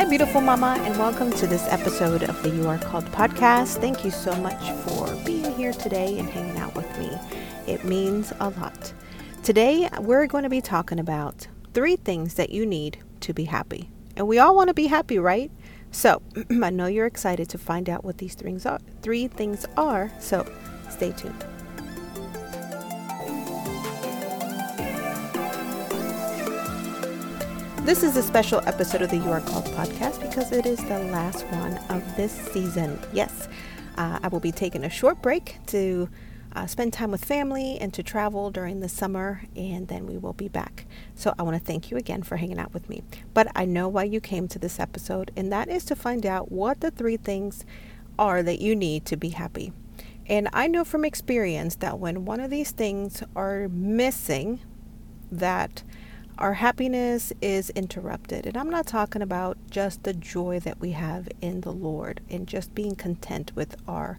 Hi, beautiful mama, and welcome to this episode of the You Are Called podcast. Thank you so much for being here today and hanging out with me. It means a lot. Today, we're going to be talking about three things that you need to be happy. And we all want to be happy, right? So, I know you're excited to find out what these things are. Three things are, so stay tuned. This is a special episode of the You Are Called podcast because it is the last one of this season. Yes, uh, I will be taking a short break to uh, spend time with family and to travel during the summer, and then we will be back. So I want to thank you again for hanging out with me. But I know why you came to this episode, and that is to find out what the three things are that you need to be happy. And I know from experience that when one of these things are missing, that our happiness is interrupted. And I'm not talking about just the joy that we have in the Lord and just being content with our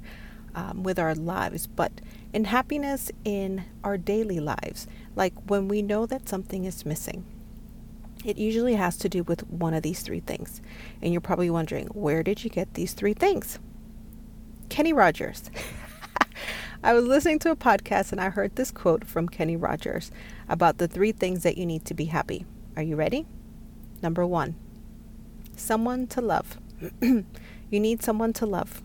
um, with our lives, but in happiness in our daily lives, like when we know that something is missing. It usually has to do with one of these three things. And you're probably wondering, where did you get these three things? Kenny Rogers. I was listening to a podcast and I heard this quote from Kenny Rogers about the three things that you need to be happy. Are you ready? Number one, someone to love. you need someone to love.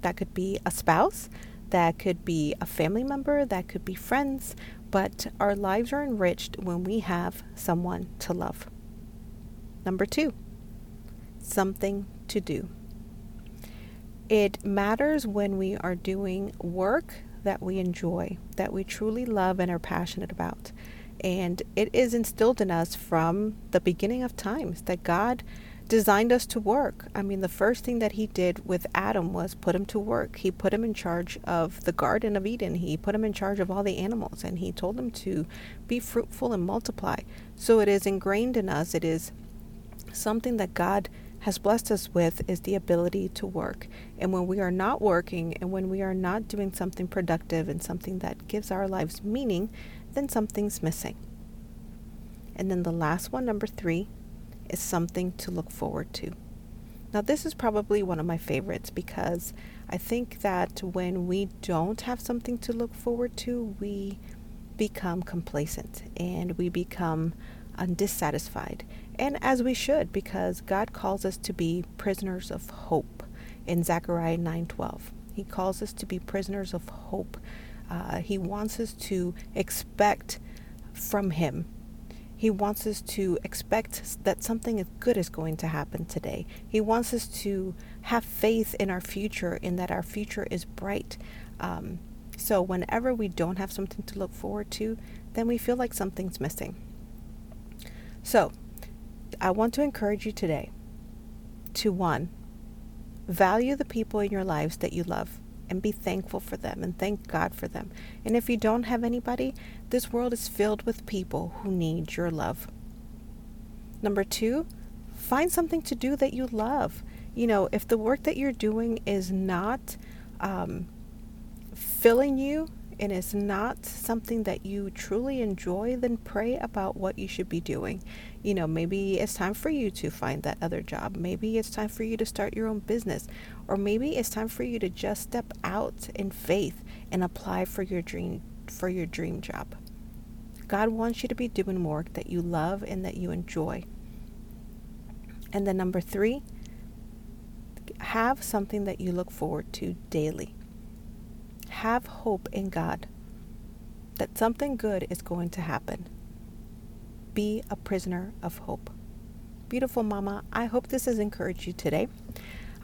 That could be a spouse, that could be a family member, that could be friends, but our lives are enriched when we have someone to love. Number two, something to do. It matters when we are doing work that we enjoy, that we truly love and are passionate about. And it is instilled in us from the beginning of times that God designed us to work. I mean, the first thing that He did with Adam was put him to work. He put him in charge of the Garden of Eden, He put him in charge of all the animals, and He told him to be fruitful and multiply. So it is ingrained in us, it is something that God has blessed us with is the ability to work. And when we are not working and when we are not doing something productive and something that gives our lives meaning, then something's missing. And then the last one, number three, is something to look forward to. Now, this is probably one of my favorites because I think that when we don't have something to look forward to, we become complacent and we become undissatisfied and as we should because God calls us to be prisoners of hope in Zechariah 9:12. He calls us to be prisoners of hope. Uh, he wants us to expect from Him. He wants us to expect that something good is going to happen today. He wants us to have faith in our future, in that our future is bright. Um, so, whenever we don't have something to look forward to, then we feel like something's missing. So, I want to encourage you today to one, value the people in your lives that you love and be thankful for them and thank God for them. And if you don't have anybody, this world is filled with people who need your love. Number two, find something to do that you love. You know, if the work that you're doing is not um, filling you and it's not something that you truly enjoy, then pray about what you should be doing. You know, maybe it's time for you to find that other job. Maybe it's time for you to start your own business. Or maybe it's time for you to just step out in faith and apply for your dream for your dream job. God wants you to be doing work that you love and that you enjoy. And then number 3, have something that you look forward to daily have hope in God that something good is going to happen. Be a prisoner of hope. Beautiful mama, I hope this has encouraged you today.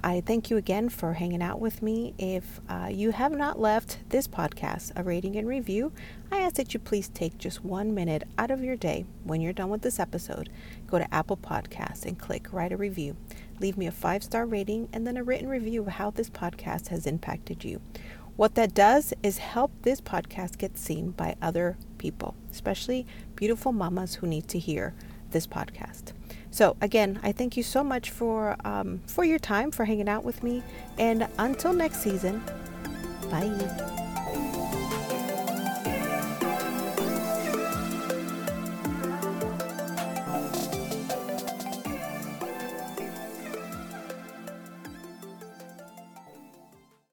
I thank you again for hanging out with me. If uh, you have not left this podcast a rating and review, I ask that you please take just one minute out of your day when you're done with this episode. Go to Apple Podcasts and click write a review. Leave me a five star rating and then a written review of how this podcast has impacted you. What that does is help this podcast get seen by other people, especially beautiful mamas who need to hear this podcast. So again, I thank you so much for um, for your time, for hanging out with me, and until next season, bye.